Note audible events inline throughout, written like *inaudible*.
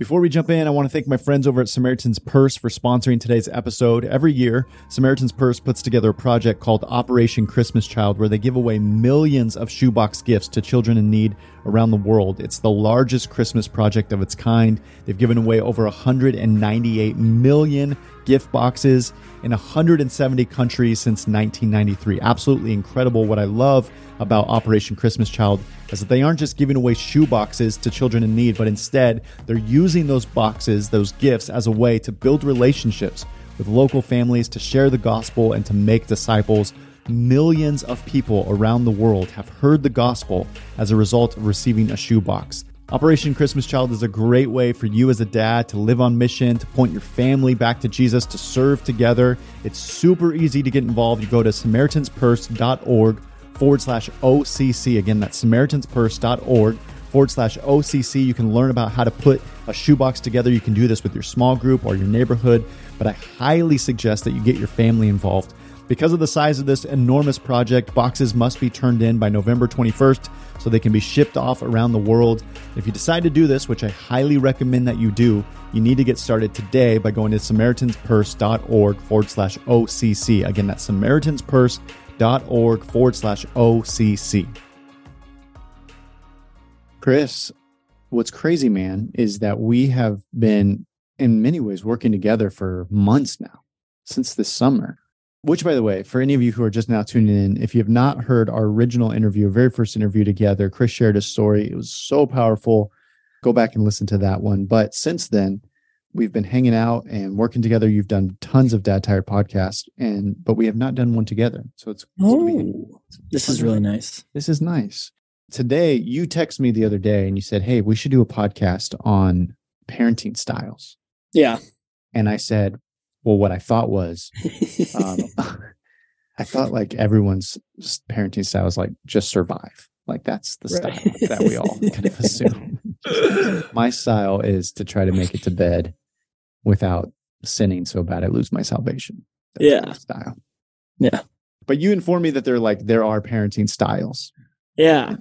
Before we jump in, I want to thank my friends over at Samaritan's Purse for sponsoring today's episode. Every year, Samaritan's Purse puts together a project called Operation Christmas Child where they give away millions of shoebox gifts to children in need around the world. It's the largest Christmas project of its kind. They've given away over 198 million gift boxes in 170 countries since 1993. Absolutely incredible. What I love about Operation Christmas Child is that they aren't just giving away shoe boxes to children in need, but instead they're using those boxes, those gifts, as a way to build relationships with local families, to share the gospel, and to make disciples. Millions of people around the world have heard the gospel as a result of receiving a shoebox. Operation Christmas Child is a great way for you as a dad to live on mission, to point your family back to Jesus, to serve together. It's super easy to get involved. You go to SamaritansPurse.org forward slash OCC. Again, that's SamaritansPurse.org forward slash OCC. You can learn about how to put a shoebox together. You can do this with your small group or your neighborhood, but I highly suggest that you get your family involved. Because of the size of this enormous project, boxes must be turned in by November 21st so they can be shipped off around the world. If you decide to do this, which I highly recommend that you do, you need to get started today by going to SamaritansPurse.org forward slash OCC. Again, that's samaritanspurse.org forward slash OCC. Chris, what's crazy, man, is that we have been in many ways working together for months now, since this summer. Which, by the way, for any of you who are just now tuning in, if you have not heard our original interview, our very first interview together, Chris shared a story. It was so powerful. Go back and listen to that one. But since then, we've been hanging out and working together. You've done tons of Dad Tired podcasts, and but we have not done one together. So it's oh, this is really nice. This is nice. Today, you texted me the other day and you said, "Hey, we should do a podcast on parenting styles." Yeah, and I said, "Well, what I thought was." um, *laughs* I thought like everyone's parenting style is like just survive. Like that's the style that we all kind of *laughs* assume. My style is to try to make it to bed without sinning so bad I lose my salvation. That's yeah. style. Yeah. But you informed me that there like there are parenting styles. Yeah.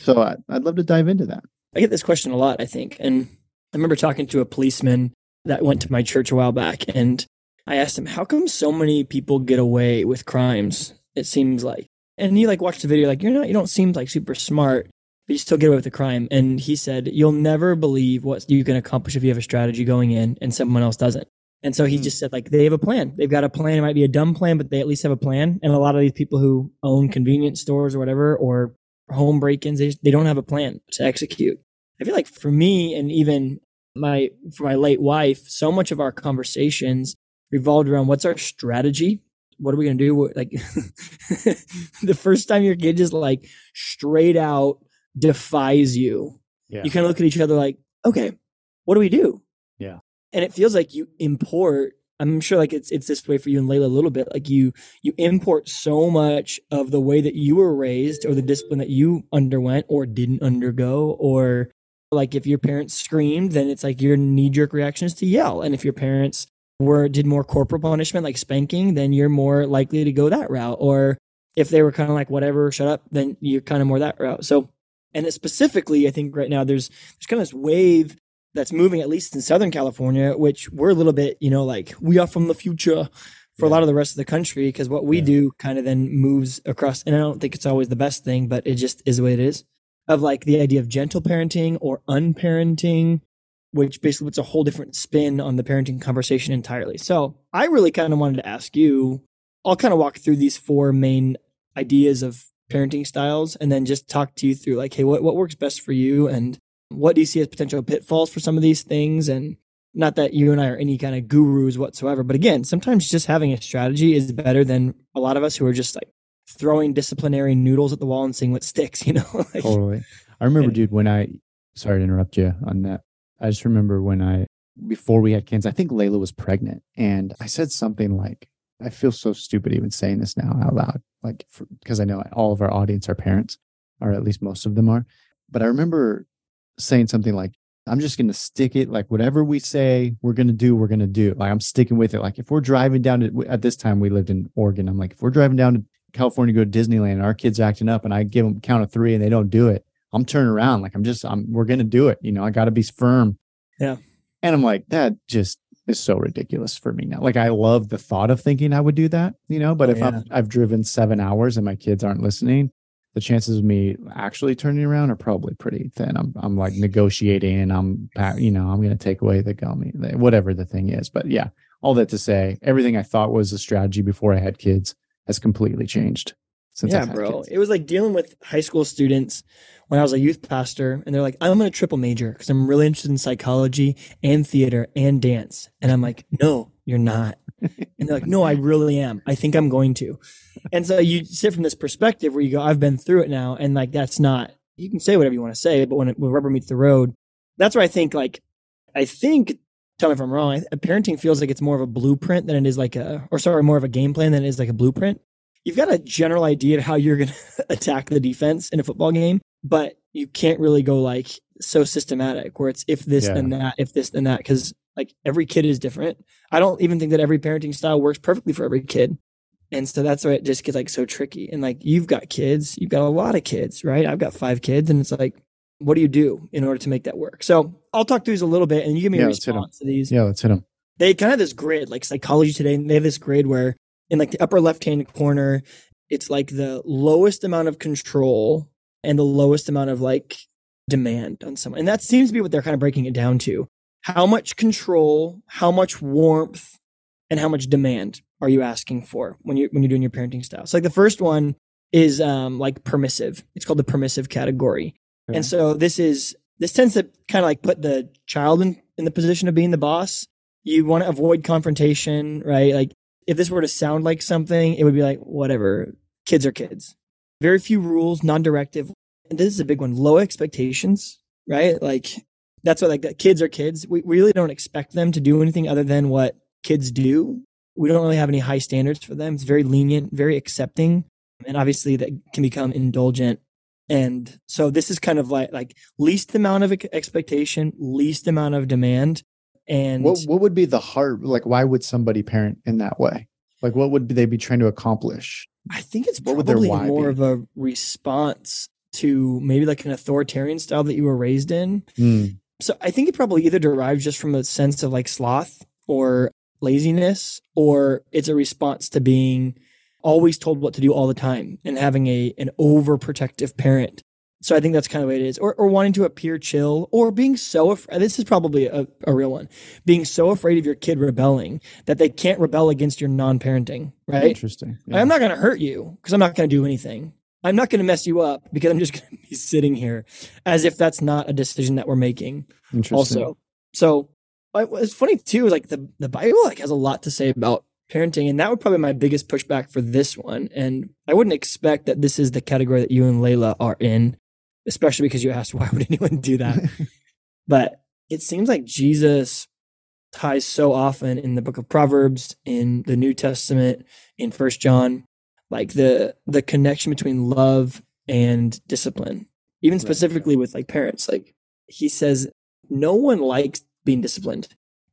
So I, I'd love to dive into that. I get this question a lot, I think. And I remember talking to a policeman that went to my church a while back and I asked him, How come so many people get away with crimes? It seems like. And he like watched the video, like, you're not you don't seem like super smart but you still get away with the crime. And he said, You'll never believe what you can accomplish if you have a strategy going in and someone else doesn't. And so he mm. just said, like, they have a plan. They've got a plan. It might be a dumb plan, but they at least have a plan. And a lot of these people who own convenience stores or whatever, or home break ins, they, they don't have a plan to execute. I feel like for me and even my, for my late wife, so much of our conversations revolved around what's our strategy what are we gonna do? Like *laughs* the first time your kid just like straight out defies you, yeah. you kind of look at each other like, okay, what do we do? Yeah. And it feels like you import. I'm sure like it's it's this way for you and Layla a little bit. Like you you import so much of the way that you were raised or the discipline that you underwent or didn't undergo or like if your parents screamed, then it's like your knee jerk reaction is to yell. And if your parents were did more corporal punishment like spanking, then you're more likely to go that route. Or if they were kind of like whatever, shut up, then you're kind of more that route. So and specifically, I think right now there's there's kind of this wave that's moving, at least in Southern California, which we're a little bit, you know, like we are from the future for yeah. a lot of the rest of the country because what we yeah. do kind of then moves across. And I don't think it's always the best thing, but it just is the way it is. Of like the idea of gentle parenting or unparenting, which basically puts a whole different spin on the parenting conversation entirely. So I really kind of wanted to ask you, I'll kind of walk through these four main ideas of parenting styles and then just talk to you through like, hey, what, what works best for you and what do you see as potential pitfalls for some of these things? And not that you and I are any kind of gurus whatsoever, but again, sometimes just having a strategy is better than a lot of us who are just like throwing disciplinary noodles at the wall and seeing what sticks, *laughs* you know? like, totally. I remember, and, dude, when I, sorry to interrupt you on that. I just remember when I, before we had kids, I think Layla was pregnant and I said something like, I feel so stupid even saying this now out loud, like because I know all of our audience are parents, or at least most of them are. But I remember saying something like, I'm just going to stick it, like whatever we say we're going to do, we're going to do. Like I'm sticking with it. Like if we're driving down to, at this time we lived in Oregon, I'm like, if we're driving down to California to go to Disneyland and our kids acting up and I give them count of three and they don't do it, I'm turning around. Like I'm just, I'm, we're going to do it. You know, I got to be firm. Yeah. And I'm like, that just is so ridiculous for me now. Like I love the thought of thinking I would do that, you know, but Oh, if yeah. I'm, I've driven seven hours and my kids aren't listening, the chances of me actually turning around are probably pretty thin. I'm, I'm like negotiating and I'm, you know, I'm going to take away the gummy, whatever the thing is. But yeah, all that to say, everything I thought was a strategy before I had kids has completely changed since yeah, bro. kids. It was like dealing with high school students when I was a youth pastor, and they're like, "I'm going to triple major because I'm really interested in psychology and theater and dance." And I'm like, "No, you're not." And they're like, "No, I really am. I think I'm going to." And so you sit from this perspective where you go, "I've been through it now," and like that's not. You can say whatever you want to say, but when it, when rubber meets the road, that's where I think like, I think. Tell me if I'm wrong. Parenting feels like it's more of a blueprint than it is like a, or sorry, more of a game plan than it is like a blueprint you've got a general idea of how you're going *laughs* to attack the defense in a football game, but you can't really go like so systematic where it's if this Yeah. then that, if this then that, because like every kid is different. I don't even think that every parenting style works perfectly for every kid. And so that's why it just gets like so tricky. And like you've got kids, you've got a lot of kids, right? I've got five kids, and it's like, what do you do in order to make that work? So I'll talk through these a little bit, and you give me Yeah, a response to these Yeah, let's hit them. they kind of have this grid like psychology today they have this grid where in like the upper left hand corner it's like the lowest amount of control and the lowest amount of like demand on someone. And that seems to be what they're kind of breaking it down to. How much control how much warmth and how much demand are you asking for when you when you're doing your parenting style so like the first one is um like permissive. It's called the permissive category. Okay. and so this is this tends to kind of like put the child in, in the position of being the boss. You want to avoid confrontation, right? Like if this were to sound like something, it would be like, whatever, kids are kids. Very few rules, non-directive. And this is a big one. Low expectations, right? Like that's what like kids are kids. We, we really don't expect them to do anything other than what kids do. We don't really have any high standards for them. It's very lenient, very accepting. And obviously that can become indulgent. And so this is kind of like like least amount of expectation, least amount of demand. And What what would be the heart? Like, why would somebody parent in that way? Like, what would they be trying to accomplish? I think it's What would their probably more be? of a response to maybe like an authoritarian style that you were raised in. Hmm. So I think it probably either derives just from a sense of like sloth or laziness, or it's a response to being always told what to do all the time and having a an overprotective parent. So I think that's kind of what it is, or or wanting to appear chill, or being so. Af- this is probably a, a real one. Being so afraid of your kid rebelling that they can't rebel against your non-parenting, right? Interesting. Yeah. I'm not going to hurt you because I'm not going to do anything. I'm not going to mess you up because I'm just *laughs* going to be sitting here as if that's not a decision that we're making Interesting. also. So it's funny too, like the, the Bible like has a lot to say about parenting. And that would probably be my biggest pushback for this one. And I wouldn't expect that this is the category that you and Layla are in, especially because you asked *laughs* why would anyone do that? but it seems like Jesus ties so often in the book of Proverbs, in the New Testament, in First John, like the the connection between love and discipline. Even specifically with like parents, like he says, no one likes being disciplined,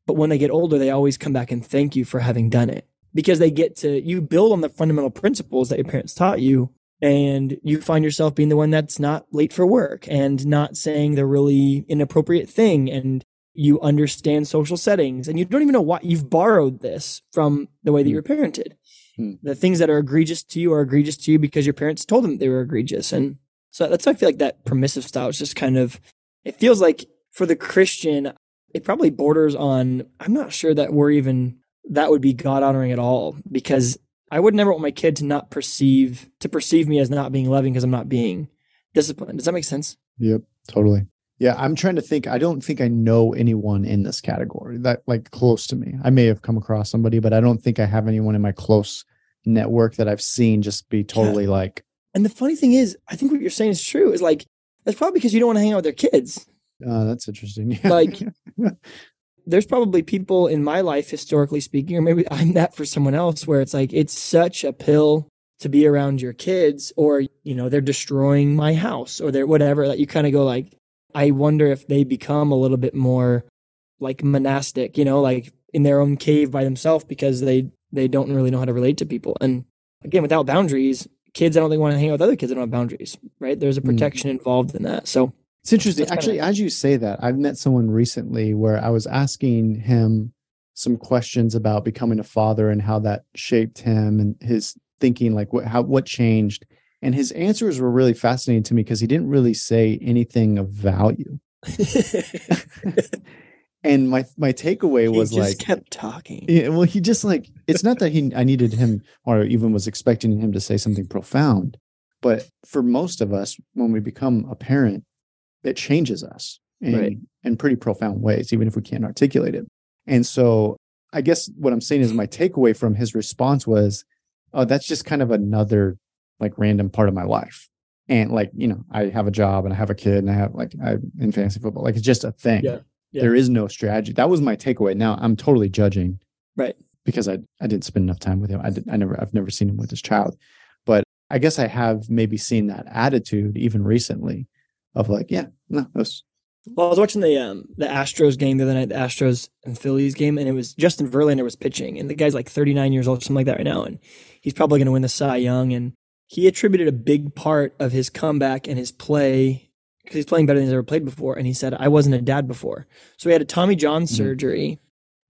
but when they get older, they always come back and thank you for having done it because they get to you build on the fundamental principles that your parents taught you and you find yourself being the one that's not late for work and not saying the really inappropriate thing and you understand social settings and you don't even know why you've borrowed this from the way that Hmm. you're parented Hmm. the things that are egregious to you are egregious to you because your parents told them they were egregious and so that's why i feel like that permissive style is just kind of it feels like for the christian it probably borders on i'm not sure that we're even that would be god honoring at all because i would never want my kid to not perceive to perceive me as not being loving because i'm not being disciplined does that make sense Yep, totally. Yeah, I'm trying to think. I don't think I know anyone in this category that like close to me. I may have come across somebody, but I don't think I have anyone in my close network that I've seen just be totally like, and the funny thing is i think what you're saying is true is like that's probably because you don't want to hang out with their kids uh, that's interesting. *laughs* Yeah. Like- there's probably people in my life historically speaking or maybe *laughs* i'm that for someone else where it's like it's such a pill to be around your kids or you know they're destroying my house or they're whatever that you kind of go like i wonder if they become a little bit more like monastic you know like in their own cave by themselves because they they don't really know how to relate to people. And again without boundaries kids i don't think want to hang out with other kids that don't have boundaries right? There's a Mm. protection involved in that. So It's interesting. Actually, as you say that, I've met someone recently where I was asking him some questions about becoming a father and how that shaped him and his thinking, like what how what changed. And his answers were really fascinating to me because he didn't really say anything of value. *laughs* and my my takeaway he was just like kept talking. yeah, well, he just like it's not that he I needed him or even was expecting him to say something profound, but for most of us, when we become a parent, it changes us in, Right. in pretty profound ways, even if we can't articulate it. And so I guess what I'm saying is my takeaway from his response was, oh, that's just kind of another like random part of my life. And like, you know, I have a job and I have a kid and I have like I'm in fantasy football. Like it's just a thing. Yeah. Yeah. There is no strategy. That was my takeaway. Now I'm totally judging Right. because I I didn't spend enough time with him. I did, I never I've never seen him with his child, but I guess I have maybe seen that attitude even recently of like, yeah, no, was Well, I was watching the um the Astros game the other night, the Astros and Phillies game, and it was Justin Verlander was pitching, and the guy's like 39 years old, or something like that right now, and he's probably going to win the Cy Young, and he attributed a big part of his comeback and his play because he's playing better than he's ever played before, and he said, "I wasn't a dad before," so he had a Tommy John Mhm. surgery.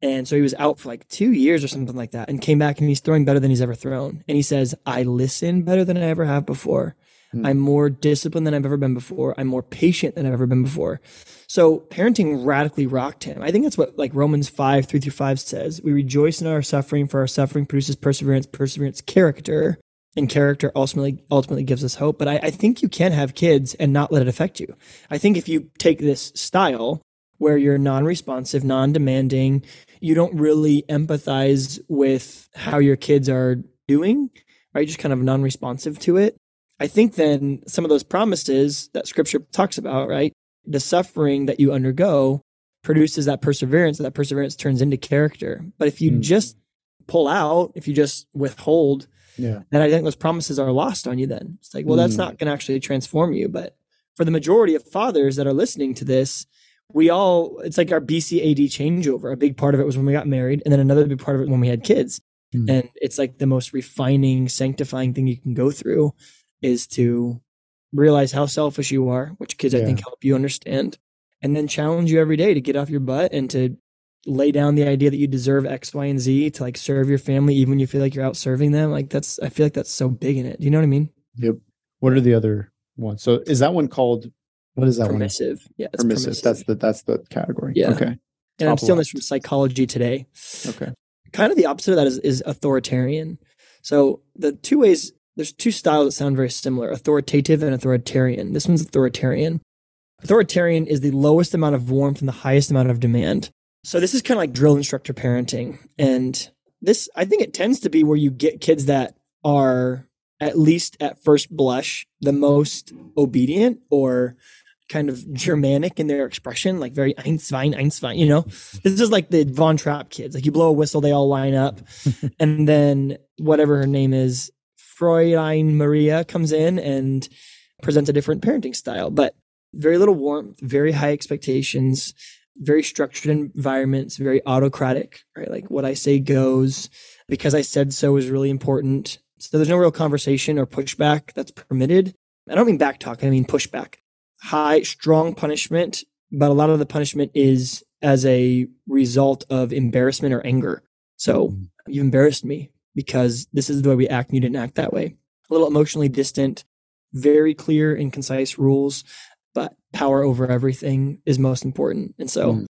And so he was out for like two years or something like that and came back and he's throwing better than he's ever thrown. And he says, I listen better than I ever have before. Hmm. I'm more disciplined than I've ever been before. I'm more patient than I've ever been before. So parenting radically rocked him. I think that's what like Romans 5, 3 through 5 says. We rejoice in our suffering, for our suffering produces perseverance, perseverance, character, and character ultimately ultimately gives us hope. But I, I think you can have kids and not let it affect you. I think if you take this style where you're non-responsive, non-demanding, you don't really empathize with how your kids are doing, right? Just kind of non-responsive to it. I think then some of those promises that scripture talks about, right? The suffering that you undergo produces that perseverance, that perseverance turns into character. But if you Mm. just pull out, if you just withhold, yeah. then I think those promises are lost on you then. It's like, well, that's Mm. not going to actually transform you. But for the majority of fathers that are listening to this, we all, it's like our BCAD changeover. A big part of it was when we got married, and then another big part of it when we had kids. Mm. And it's like the most refining, sanctifying thing you can go through is to realize how selfish you are, which kids I think help you understand, and then challenge you every day to get off your butt and to lay down the idea that you deserve X, Y, and Z to like serve your family, even when you feel like you're out serving them. Like that's, I feel like that's so big in it. Do you know what I mean? Yep. What are the other ones? So is that one called what is that Permissive. Yeah. It's? Permissive. permissive. That's the that's the category. Yeah. Okay. and top I'm stealing this from Psychology Today. Okay. kind of the opposite of that is, is authoritarian. So the two ways, there's two styles that sound very similar: authoritative and authoritarian. This one's authoritarian. Authoritarian is the lowest amount of warmth and the highest amount of demand. So this is kind of like drill instructor parenting, and this I think it tends to be where you get kids that are at least at first blush the most obedient or kind of Germanic in their expression, like very eins Einstein, Einstein, you know? This is like the Von Trapp kids. Like you blow a whistle, they all line up. *laughs* and then whatever her name is, Fräulein Maria comes in and presents a different parenting style, but very little warmth, very high expectations, very structured environments, very autocratic, right? Like what I say goes because I said so is really important. So there's no real conversation or pushback that's permitted. I don't mean back talk, I mean pushback. High, strong punishment, but a lot of the punishment is as a result of embarrassment or anger. So mm-hmm. you've embarrassed me because this is the way we act and you didn't act that way. A little emotionally distant, very clear and concise rules, but power over everything is most important. And so Mm.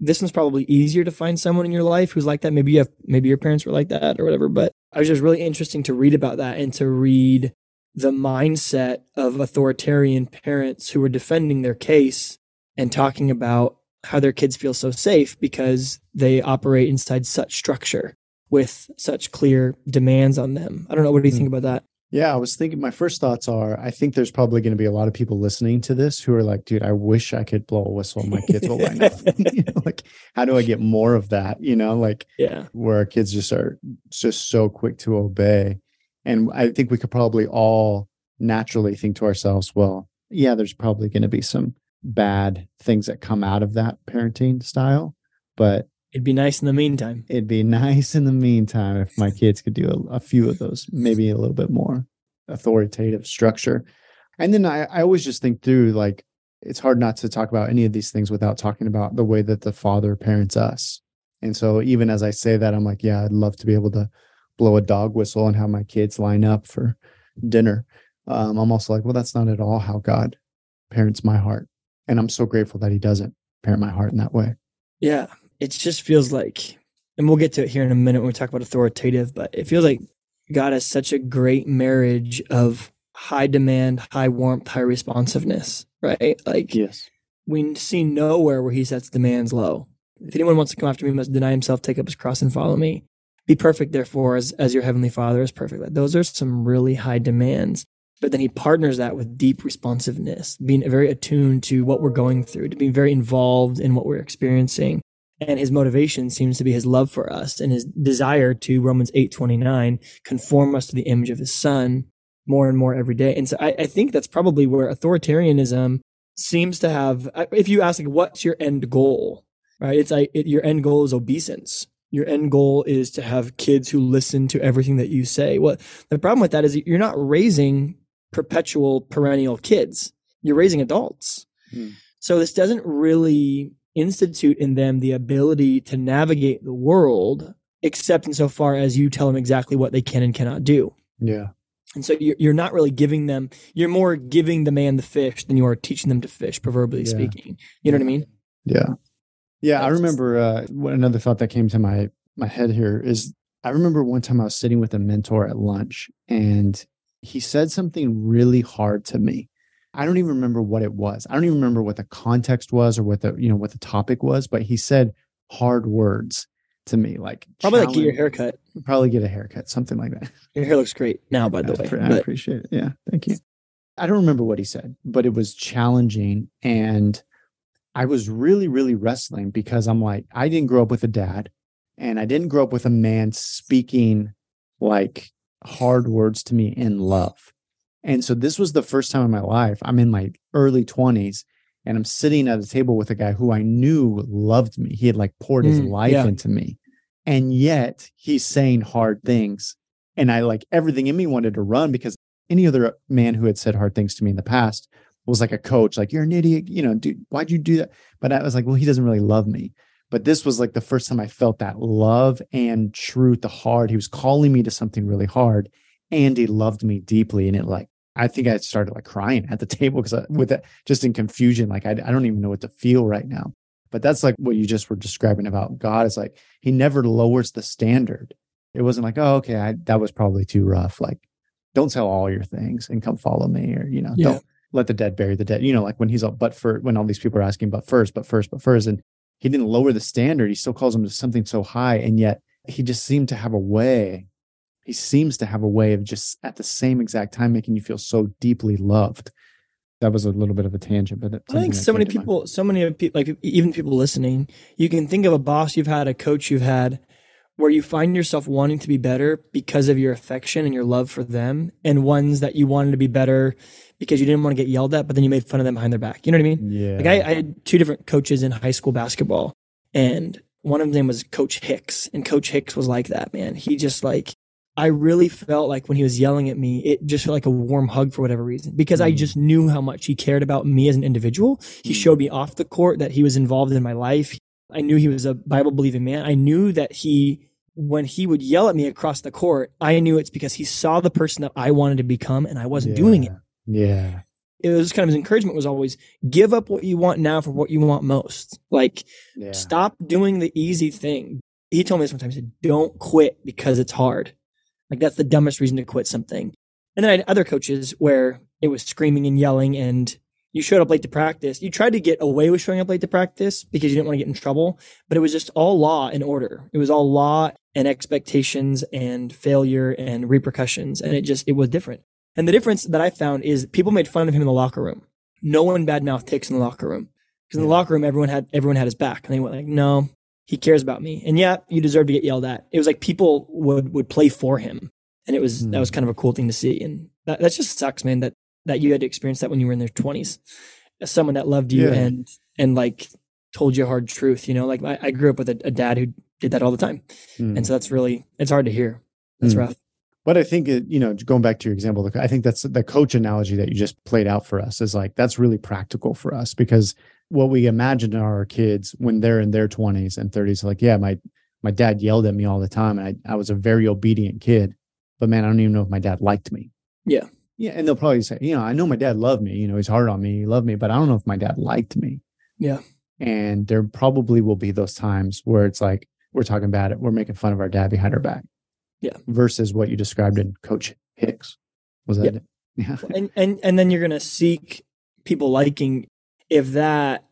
this one's probably easier to find someone in your life who's like that. Maybe you have, maybe your parents were like that or whatever, but I was just really interesting to read about that and to read the mindset of authoritarian parents who were defending their case and talking about how their kids feel so safe because they operate inside such structure with such clear demands on them. I don't know. What do you hmm. think about that? Yeah, I was thinking my first thoughts are I think there's probably going to be a lot of people listening to this who are like, dude, I wish I could blow a whistle and my kids will line up. *laughs* you know, like, how do I get more of that? You know, like Yeah. where our kids just are just so quick to obey. And I think we could probably all naturally think to ourselves, well, yeah, there's probably going to be some bad things that come out of that parenting style, but It'd be nice in the meantime. it'd be nice in the meantime if my kids could do a, a few of those, maybe a little bit more authoritative structure. And then I, I always just think through like, it's hard not to talk about any of these things without talking about the way that the father parents us. And so even as I say that, I'm like, yeah, I'd love to be able to blow a dog whistle and have my kids line up for dinner. Um, I'm also like, well, that's not at all how God parents my heart. And I'm so grateful that he doesn't parent my heart in that way. Yeah. It just feels like, and we'll get to it here in a minute when we talk about authoritative, but it feels like God has such a great marriage of high demand, high warmth, high responsiveness, right? Like, yes, we see nowhere where he sets demands low. If anyone wants to come after me, must deny himself, take up his cross, and follow me. Be perfect, therefore, as, as your heavenly Father is perfect. Like, those are some really high demands. But then he partners that with deep responsiveness, being very attuned to what we're going through, to being very involved in what we're experiencing. And his motivation seems to be his love for us and his desire to Romans 8 29, conform us to the image of his son more and more every day. And so I, I think that's probably where authoritarianism seems to have, if you ask, like, what's your end goal? Right? It's like it, your end goal is obeisance. Your end goal is to have kids who listen to everything that you say. What the problem with that is you're not raising perpetual perennial kids. You're raising adults. Hmm. So this doesn't really institute in them the ability to navigate the world, except insofar as you tell them exactly what they can and cannot do. Yeah. And so you're, you're not really giving them, you're more giving the man the fish than you are teaching them to fish, proverbially yeah. speaking. You know what I mean? Yeah. Yeah. That's, I remember uh, another thought that came to my, my head here is I remember one time I was sitting with a mentor at lunch and he said something really hard to me. I don't even remember what it was. I don't even remember what the context was or what the, you know, what the topic was, but he said hard words to me, like probably like get your haircut. Probably get a haircut, something like that. *laughs* Your hair looks great now, by the way. I, I appreciate it. Yeah, thank you. I don't remember what he said, but it was challenging, and I was really, really wrestling because I'm like, I didn't grow up with a dad, and I didn't grow up with a man speaking like hard words to me in love. And so this was the first time in my life. I'm in my early 20s and I'm sitting at a table with a guy who I knew loved me. He had like poured his mm, life yeah. into me. And yet he's saying hard things. And I like everything in me wanted to run because any other man who had said hard things to me in the past was like a coach, like, you're an idiot, you know, dude, why'd you do that? But I was like, well, he doesn't really love me. But this was like the first time I felt that love and truth, the hard. He was calling me to something really hard and he loved me deeply. And it like I think I started like crying at the *laughs* table because with it, just in confusion, like I, I don't even know what to feel right now. But that's like what you just were describing about God is like He never lowers the standard. It wasn't like, oh, okay, I, that was probably too rough. Like, don't sell all your things and come follow me, or you know, yeah. don't let the dead bury the dead. You know, like when he's all but for when all these people are asking, but first, but first, but first, and he didn't lower the standard. He still calls them to something so high, and yet he just seemed to have a way he seems to have a way of just at the same exact time making you feel so deeply loved. That was a little bit of a tangent, but I think so many people, so many of people, like even people listening, you can think of a boss you've had, a coach you've had, where you find yourself wanting to be better because of your affection and your love for them, and ones that you wanted to be better because you didn't want to get yelled at, but then you made fun of them behind their back. You know what I mean? Yeah. Like I, I had two different coaches in high school basketball, and one of them was Coach Hicks, and Coach Hicks was like that man. He just like I really felt like when he was yelling at me, it just felt like a warm hug for whatever reason, because mm. I just knew how much he cared about me as an individual. He mm. showed me off the court that he was involved in my life. I knew he was a Bible believing man. I knew that he, when he would yell at me across the court, I knew it's because he saw the person that I wanted to become and I wasn't yeah. doing it. Yeah. It was kind of his encouragement was always give up what you want now for what you want most. Like, yeah. stop doing the easy thing. He told me sometimes, don't quit because it's hard like that's the dumbest reason to quit something. And then I had other coaches where it was screaming and yelling and you showed up late to practice. You tried to get away with showing up late to practice because you didn't want to get in trouble, but it was just all law and order. It was all law and expectations and failure and repercussions. And it just, it was different. And the difference that I found is people made fun of him in the locker room. No one badmouthed Hicks in the locker room. Because in the locker room, everyone had, everyone had his back. And they went like, no, he cares about me. And yeah, you deserve to get yelled at. It was like people would would play for him. And it was mm. that was hmm. kind of a cool thing to see. And that, that just sucks, man, that that you had to experience that when you were in their twenties. Someone that loved you yeah. and and like told you hard truth, you know, like I, I grew up with a, a, dad who did that all the time. Mm. And so that's really it's hard to hear. That's mm. rough. But I think it, you know, going back to your example, I think that's the coach analogy that you just played out for us is like that's really practical for us because what we imagine are our kids when they're in their 20s and 30s, like, yeah, my my dad yelled at me all the time and I, I was a very obedient kid, but man, I don't even know if my dad liked me. Yeah. Yeah. And they'll probably say, you know, I know my dad loved me, you know, he's hard on me, he loved me, but I don't know if my dad liked me. Yeah. And there probably will be those times where it's like, we're talking about it, we're making fun of our dad behind our back. Yeah. Versus what you described in Coach Hicks. Was that Yeah. it? *laughs* Yeah. and and and then you're gonna seek people liking if that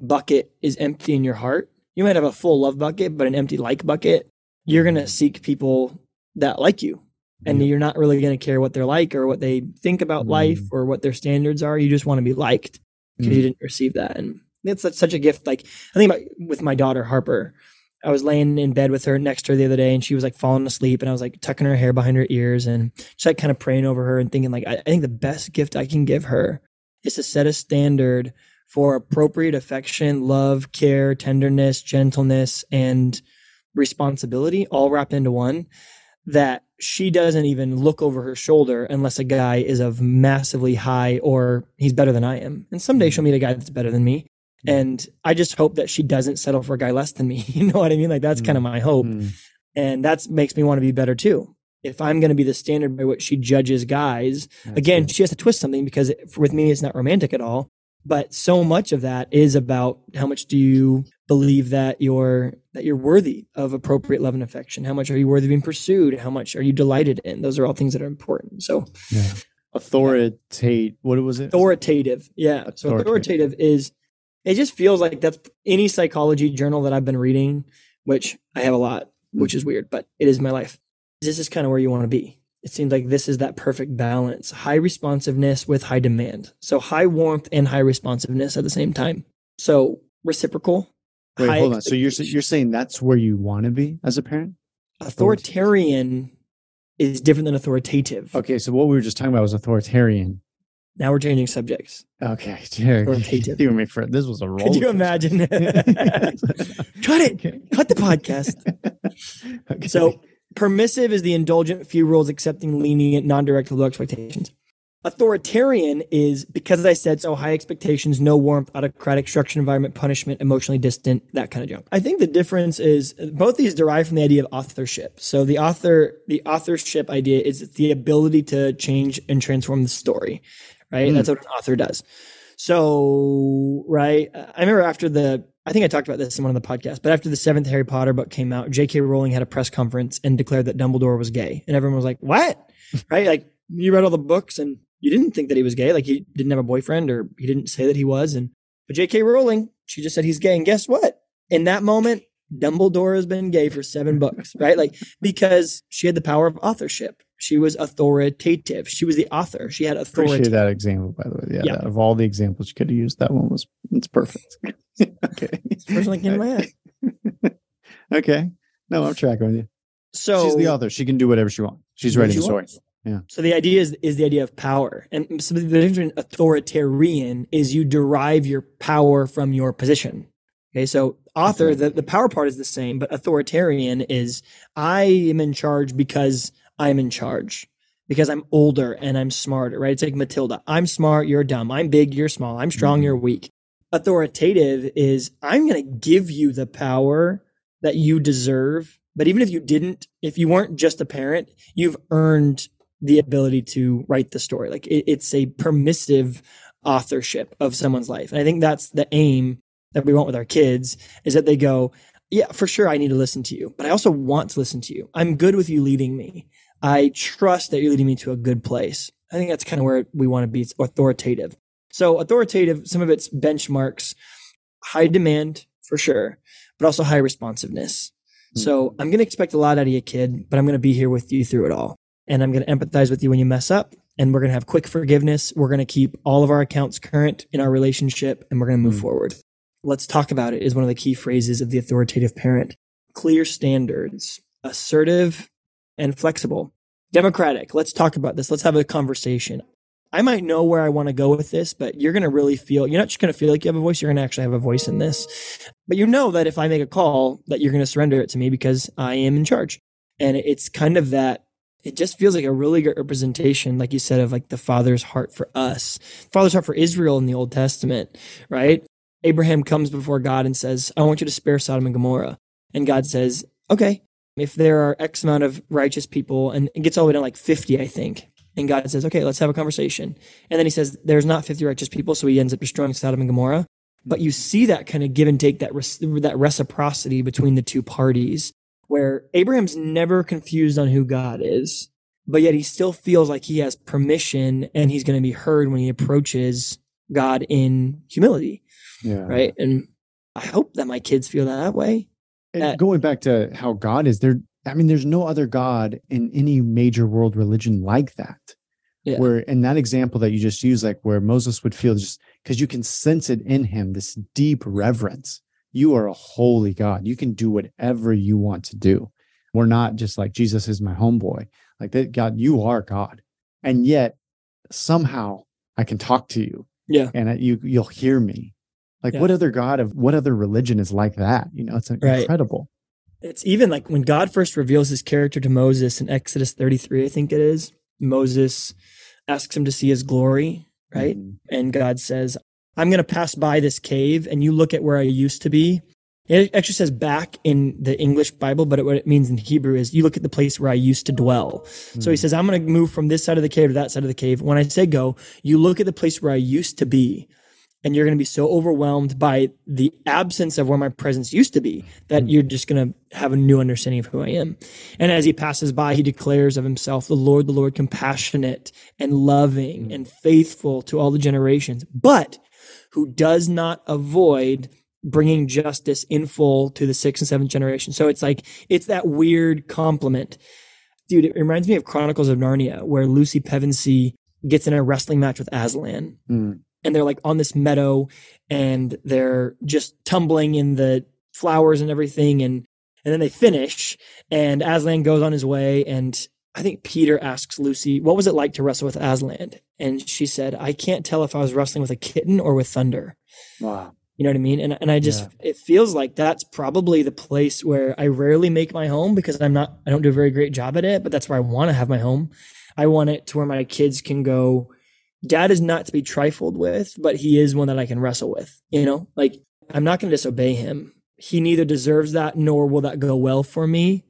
bucket is empty in your heart you might have a full love bucket but an empty like bucket you're gonna seek people that like you. And you're not really gonna care what they're like or what they think about Mm. life or what their standards are. You just want to be liked because you Mm. didn't receive that. And it's such, such a gift. Like i think about with my daughter harper I was laying in bed with her next to her the other day and she was like falling asleep and I was like tucking her hair behind her ears and just like kind of praying over her and thinking like I, I think the best gift I can give her is to set a standard for appropriate affection, love, care, tenderness, gentleness, and responsibility all wrapped into one that she doesn't even look over her shoulder unless a guy is of massively high or he's better than I am. And someday she'll meet a guy that's better than me. And I just hope that she doesn't settle for a guy less than me. *laughs* You know what I mean? Like that's kind of my hope. Mm. And that makes me want to be better too. If I'm going to be the standard by which she judges guys, That's again, good. she has to twist something because it, with me, it's not romantic at all. But so much of that is about how much do you believe that you're that you're worthy of appropriate love and affection? How much are you worthy of being pursued? How much are you delighted in? Those are all things that are important. So Yeah. Authoritate. What was it? authoritative, yeah. So Authoritative. authoritative is it just feels like that's any psychology journal that I've been reading, which I have a lot, which hmm. is weird, but it is my life. This is kind of where you want to be. It seems like this is that perfect balance high responsiveness with high demand. So high warmth and high responsiveness at the same time. So reciprocal. Wait, hold on. So you're you're saying that's where you want to be as a parent? authoritarian is different than authoritative. Okay, so what we were just talking about was authoritarian. Now we're changing subjects. Okay, *laughs* Authoritative. you me for this was a roll. Could you imagine? *laughs* Cut it. *laughs* Okay. Cut the podcast. okay. So permissive is the indulgent, few rules, accepting, lenient, non-direct, low expectations. Authoritarian is because as I said so high expectations, no warmth, autocratic, structured environment, punishment, emotionally distant, that kind of junk. I think the difference is both these derive from the idea of authorship. So the author, the authorship idea is the ability to change and transform the story, right? Mm. That's what an author does. So, right, I remember after the, I think I talked about this in one of the podcasts, but after the seventh Harry Potter book came out, J.K. Rowling had a press conference and declared that Dumbledore was gay, and everyone was like, "What?" *laughs* right? Like you read all the books and you didn't think that he was gay, like he didn't have a boyfriend or he didn't say that he was, and but J.K. Rowling, she just said he's gay, and guess what? In that moment, Dumbledore has been gay for seven books, right? Like because she had the power of authorship. She was authoritative. She was the author. She had authority. appreciate that example, by the way. Yeah, Yeah. that- of all the examples you could have used, that one was it's perfect. *laughs* *laughs* okay. First one that came to my head. *laughs* okay. No, I'm tracking with you. So She's the author. She can do whatever she wants. She's writing she the story. wants. Yeah. So the idea is is the idea of power, and so the difference between authoritarian is you derive your power from your position. Okay, so author, the, the power part is the same, but authoritarian is I am in charge because I'm in charge. Because I'm older and I'm smarter, right? It's like Matilda. I'm smart, you're dumb. I'm big, you're small. I'm strong, you're mm-hmm. weak. Authoritative is I'm going to give you the power that you deserve. But even if you didn't, if you weren't just a parent, you've earned the ability to write the story. Like it, it's a permissive authorship of someone's life. And I think that's the aim that we want with our kids is that they go, yeah, for sure, I need to listen to you, but I also want to listen to you. I'm good with you leading me. I trust that you're leading me to a good place. I think that's kind of where we want to be. It's authoritative. So authoritative, some of its benchmarks, high demand for sure, but also high responsiveness. So I'm going to expect a lot out of you, kid, but I'm going to be here with you through it all. And I'm going to empathize with you when you mess up. And we're going to have quick forgiveness. We're going to keep all of our accounts current in our relationship and we're going to move Mm. forward. Let's talk about it is one of the key phrases of the authoritative parent. Clear standards, assertive and flexible. Democratic. Let's talk about this. Let's have a conversation. I might know where I want to go with this, but you're going to really feel, you're not just going to feel like you have a voice, you're going to actually have a voice in this. But you know that if I make a call, that you're going to surrender it to me because I am in charge. And it's kind of that it just feels like a really good representation, like you said, of like the father's heart for us, father's heart for Israel in the Old Testament, right? Abraham comes before God and says, I want you to spare Sodom and Gomorrah. And God says, okay, if there are X amount of righteous people, and it gets all the way down like 50, I think. And God says, okay, let's have a conversation. And then he says, there's not 50 righteous people. So he ends up destroying Sodom and Gomorrah. But you see that kind of give and take, that, that reciprocity between the two parties where Abraham's never confused on who God is, but yet he still feels like he has permission and he's going to be heard when he approaches God in humility. Yeah. Right. And I hope that my kids feel that way. And going back to how God is there, I mean, there's no other God in any major world religion like that. Yeah. Where in that example that you just used, like where Moses would feel just because you can sense it in him, this deep reverence. You are a holy God. You can do whatever you want to do. We're not just like Jesus is my homeboy. Like that, God, you are God. And yet somehow I can talk to you Yeah. and you you'll hear me. Like Yeah. what other God of what other religion is like that? You know, it's Right. incredible. It's even like when God first reveals his character to Moses in Exodus 33, I think it is. Moses asks him to see his glory, right? Mhm. and God says, I'm going to pass by this cave and you look at where I used to be. It actually says back in the English Bible, but what it means in Hebrew is you look at the place where I used to dwell. So he Mm. says, I'm going to move from this side of the cave to that side of the cave. When I say go, you look at the place where I used to be and you're going to be so overwhelmed by the absence of where my presence used to be that you're just going to have a new understanding of who I am. And as he passes by, he declares of himself, the Lord, the Lord, compassionate and loving and faithful to all the generations, but who does not avoid bringing justice in full to the sixth and seventh generation. So it's like, it's that weird complement. Dude, it reminds me of Chronicles of Narnia, where Lucy Pevensie gets in a wrestling match with Aslan Mm. And they're like on this meadow and they're just tumbling in the flowers and everything and and then they finish and Aslan goes on his way and I think Peter asks Lucy, "What was it like to wrestle with Aslan?" And she said, "I can't tell if I was wrestling with a kitten or with thunder." Wow. You know what I mean? And and I just it feels like that's probably the place where I rarely make my home because I'm not I don't do a very great job at it, but that's where I want to have my home. I want it to where my kids can go dad is not to be trifled with, but he is one that I can wrestle with, you know? Like I'm not going to disobey him. He neither deserves that nor will that go well for me.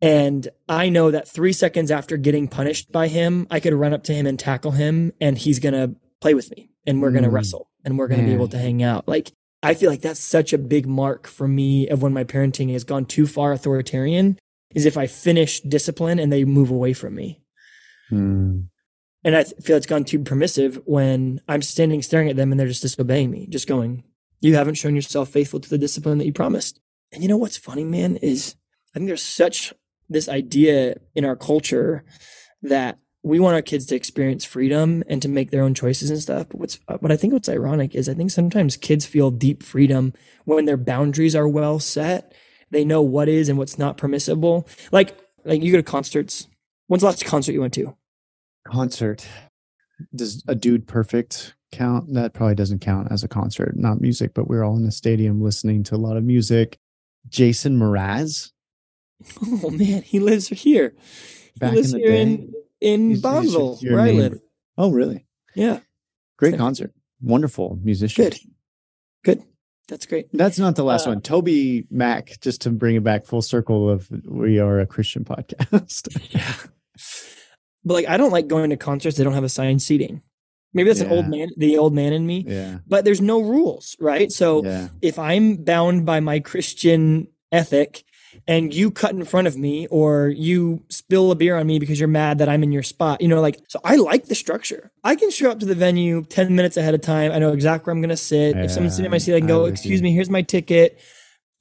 And I know that 3 seconds after getting punished by him, I could run up to him and tackle him and he's going to play with me and we're going to Mm. wrestle and we're going to be able to hang out. Like I feel like that's such a big mark for me of when my parenting has gone too far authoritarian is if I finish discipline and they move away from me. Mm. And I feel it's gone too permissive when I'm standing staring at them and they're just disobeying me, just going, You haven't shown yourself faithful to the discipline that you promised. And you know what's funny, man, is I think there's such this idea in our culture that we want our kids to experience freedom and to make their own choices and stuff. But what's but I think what's ironic is I think sometimes kids feel deep freedom when their boundaries are well set. They know what is and what's not permissible. Like like you go to concerts. When's the last concert you went to? Concert. Does a dude perfect count? That probably doesn't count as a concert, not music, but we're all in a stadium listening to a lot of music. Jason Mraz. *laughs* Oh man, he lives here. Back he lives in the here day. in in You- you should Bonneville, hear where I live. Oh, really? Yeah, Great concert. Wonderful musician. good, good. That's great. That's not the last Uh, one. TobyMac, just to bring it back full circle of we are a Christian podcast. *laughs* Yeah, but like I don't like going to concerts that don't have assigned seating. Maybe that's an old man, the old man in me. yeah. But there's no rules, right? So Yeah. if I'm bound by my Christian ethic and you cut in front of me or you spill a beer on me because you're mad that I'm in your spot, you know, like, so I like the structure. I can show up to the venue 10 minutes ahead of time. I know exactly where I'm going to sit. if someone's sitting in my seat, I can go, excuse you. me, here's my ticket.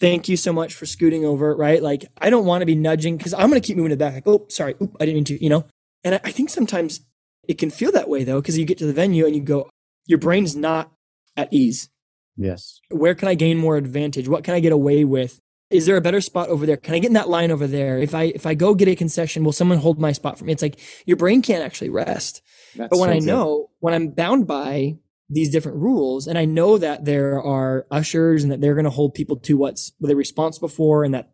Thank you so much for scooting over, right? Like, I don't want to be nudging because I'm going to keep moving to the back. Like, oh, sorry. Oop, I didn't mean to, you know? And I, I think sometimes it can feel that way though, because you get to the venue and you go, your brain's not at ease Yes. where can I gain more advantage? What can I get away with? Is there a better spot over there? Can I get in that line over there? If I if I go get a concession, will someone hold my spot for me? It's like your brain can't actually rest. That's But when so I know when I'm bound by these different rules and I know that there are ushers and that they're going to hold people to what's what they're responsible for and that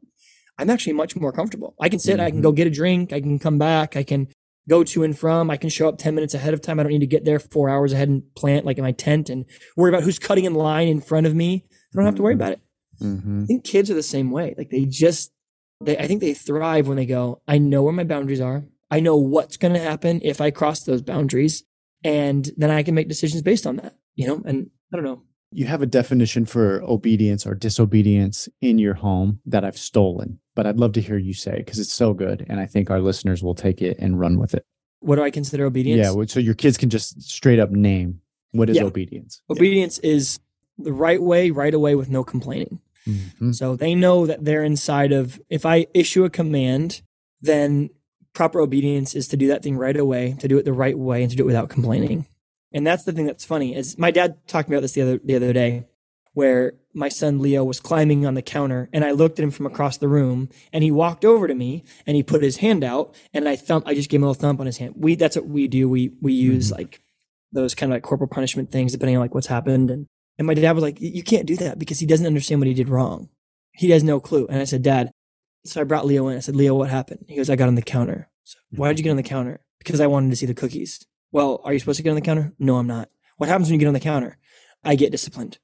I'm actually much more comfortable. I can sit, mm-hmm. I can go get a drink, I can come back, I can go to and from. I can show up 10 minutes ahead of time. I don't need to get there four hours ahead and plant like in my tent and worry about who's cutting in line in front of me. I don't have to worry about it. Mm-hmm. I think kids are the same way. Like they just, they, I think they thrive when they go, I know where my boundaries are. I know what's going to happen if I cross those boundaries. And then I can make decisions based on that, you know? And I don't know. You have a definition for obedience or disobedience in your home that I've stolen, but I'd love to hear you say because it's so good. And I think our listeners will take it and run with it. What do I consider obedience? Yeah. So your kids can just straight up name what is yeah. obedience. Obedience yeah. is the right way, right away with no complaining. Mm-hmm. So they know that they're inside of, if I issue a command, then proper obedience is to do that thing right away, to do it the right way, and to do it without complaining. And that's the thing that's funny is my dad talked about this the other the other day, where my son Leo was climbing on the counter, and I looked at him from across the room, and he walked over to me, and he put his hand out, and I thump, I just gave him a little thump on his hand. We that's what we do. We we use mm-hmm. like those kind of like corporal punishment things depending on like what's happened, and and my dad was like, You can't do that because he doesn't understand what he did wrong. He has no clue. And I said, Dad, so I brought Leo in. I said, Leo, what happened? He goes, I got on the counter. So, why did you get on the counter? Because I wanted to see the cookies. Well, are you supposed to get on the counter? No, I'm not. What happens when you get on the counter? I get disciplined.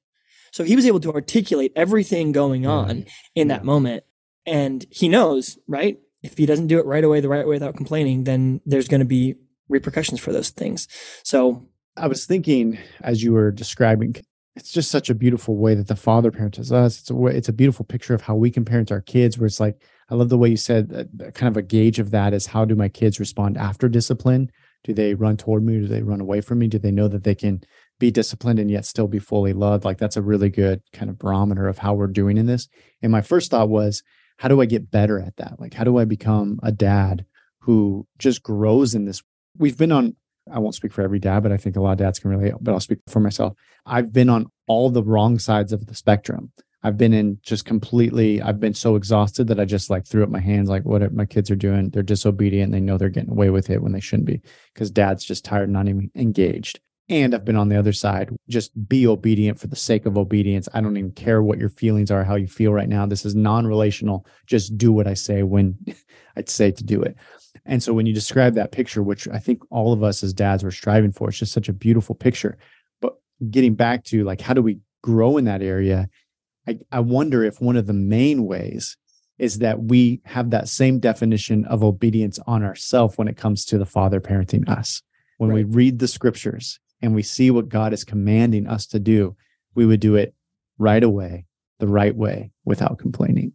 So he was able to articulate everything going mm-hmm. on in that moment. And he knows, right? If he doesn't do it right away, the right way without complaining, then there's going to be repercussions for those things. So I was thinking as you were describing it's just such a beautiful way that the father parents us. It's a way, it's a beautiful picture of how we can parent our kids. Where it's like, I love the way you said uh, that, kind of a gauge of that is how do my kids respond after discipline? Do they run toward me? Do they run away from me? Do they know that they can be disciplined and yet still be fully loved? Like that's a really good kind of barometer of how we're doing in this. And my first thought was, how do I get better at that? Like, how do I become a dad who just grows in this? We've been on I won't speak for every dad, but I think a lot of dads can relate, but I'll speak for myself. I've been on all the wrong sides of the spectrum. I've been in just completely, I've been so exhausted that I just like threw up my hands, like what my kids are doing. They're disobedient. They know they're getting away with it when they shouldn't be because dad's just tired, and not even engaged. And I've been on the other side, just be obedient for the sake of obedience. I don't even care what your feelings are, how you feel right now. This is non relational. Just do what I say when *laughs* I'd say to do it. And so when you describe that picture, which I think all of us as dads were striving for, it's just such a beautiful picture. But getting back to like, how do we grow in that area? I, I wonder if one of the main ways is that we have that same definition of obedience on ourselves when it comes to the father parenting us. When right. we read the scriptures and we see what God is commanding us to do, we would do it right away, the right way, without complaining.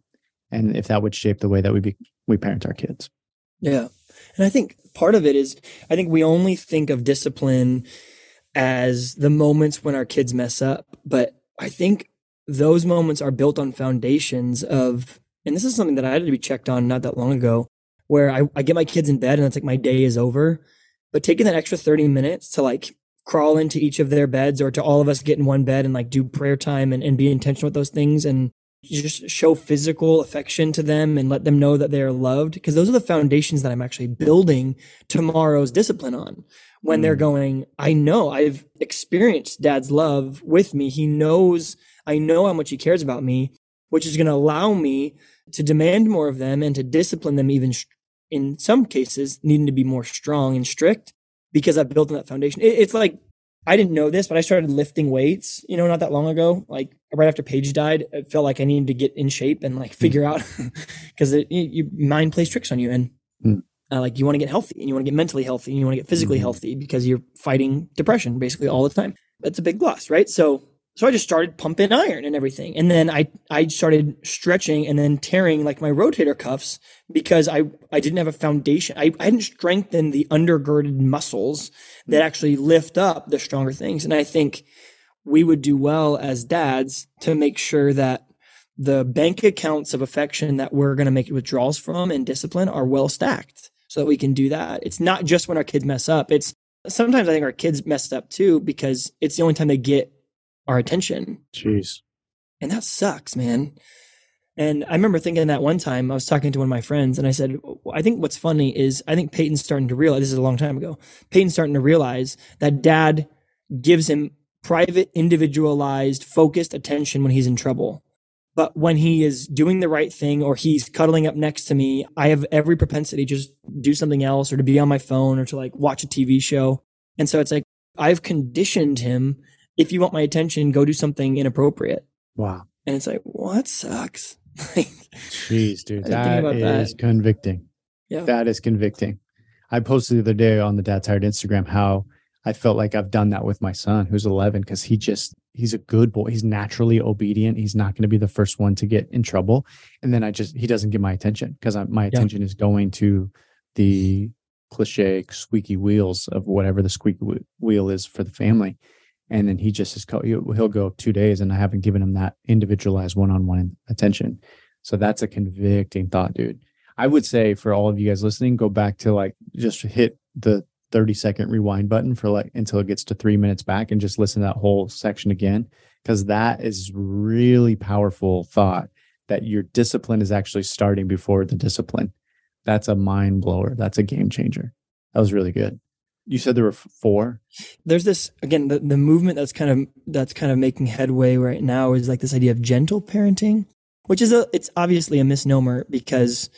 And if that would shape the way that we be, we parent our kids. Yeah. And I think part of it is I think we only think of discipline as the moments when our kids mess up, but I think those moments are built on foundations of and this is something that I had to be checked on not that long ago, where I, I get my kids in bed and it's like my day is over. But taking that extra 30 minutes to like crawl into each of their beds or to all of us get in one bed and like do prayer time and, and be intentional with those things and just show physical affection to them and let them know that they're loved because those are the foundations that I'm actually building tomorrow's discipline on. When mm. they're going, I know I've experienced dad's love with me. He knows, I know how much he cares about me, which is going to allow me to demand more of them and to discipline them even in some cases needing to be more strong and strict because I've built on that foundation. it's like I didn't know this, but I started lifting weights, you know, not that long ago. Like right after Paige died, it felt like I needed to get in shape and like figure mm. out *laughs* because your mind plays tricks on you. And mm. uh, like you want to get healthy and you want to get mentally healthy and you want to get physically mm-hmm. healthy because you're fighting depression basically all the time. That's a big loss, right? So so I just started pumping iron and everything. And then I, I started stretching and then tearing like my rotator cuffs because I, I didn't have a foundation. I, I hadn't strengthened the undergirded muscles that mm. actually lift up the stronger things. And I think we would do well as dads to make sure that the bank accounts of affection that we're going to make withdrawals from and discipline are well stacked so that we can do that. It's not just when our kids mess up. It's sometimes I think our kids messed up too because it's the only time they get our attention. Jeez. And that sucks, man. And I remember thinking that one time I was talking to one of my friends and I said, I think what's funny is I think Peyton's starting to realize this is a long time ago. Peyton's starting to realize that dad gives him private, individualized, focused attention when he's in trouble. But when he is doing the right thing or he's cuddling up next to me, I have every propensity to just do something else or to be on my phone or to like watch a TV show. And so it's like I've conditioned him. If you want my attention, go do something inappropriate. Wow. And it's like, well, that sucks. *laughs* Jeez, dude. that is That about is that. convicting. Yeah. That is convicting. I posted the other day on the Dad Tired Instagram how I felt like I've done that with my son who's 11 because he just, he's a good boy. He's naturally obedient. He's not going to be the first one to get in trouble. And then I just, he doesn't get my attention because my attention is going to the cliche squeaky wheels of whatever the squeaky wheel is for the family. And then he just is, he'll go two days and I haven't given him that individualized one on one attention. So that's a convicting thought, dude. I would say for all of you guys listening, go back to like just hit the 30 second rewind button for like until it gets to three minutes back and just listen to that whole section again. Cause that is really powerful thought that your discipline is actually starting before the discipline. That's a mind blower. That's a game changer. That was really good. You said there were four. there's this again the, the movement that's kind of that's kind of making headway right now is like this idea of gentle parenting which is a it's obviously a misnomer because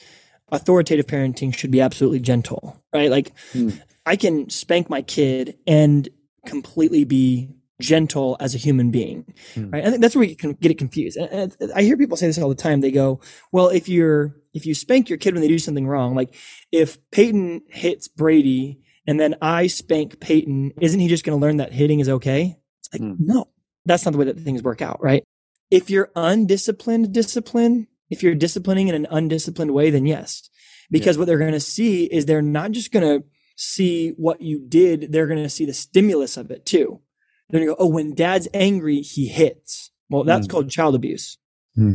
authoritative parenting should be absolutely gentle right like Hmm. i can spank my kid and completely be gentle as a human being Hmm. right i think that's where we can get it confused and i hear people say this all the time they go well if you're if you spank your kid when they do something wrong like if peyton hits brady and then I spank Peyton, isn't he just going to learn that hitting is okay? It's like, Hmm. no, that's not the way that things work out, right? If you're undisciplined, discipline, if you're disciplining in an undisciplined way, then yes. Because what they're going to see is they're not just going to see what you did, they're going to see the stimulus of it too. They're going to go, oh, when dad's angry, he hits. Well, that's Hmm. called child abuse. Hmm.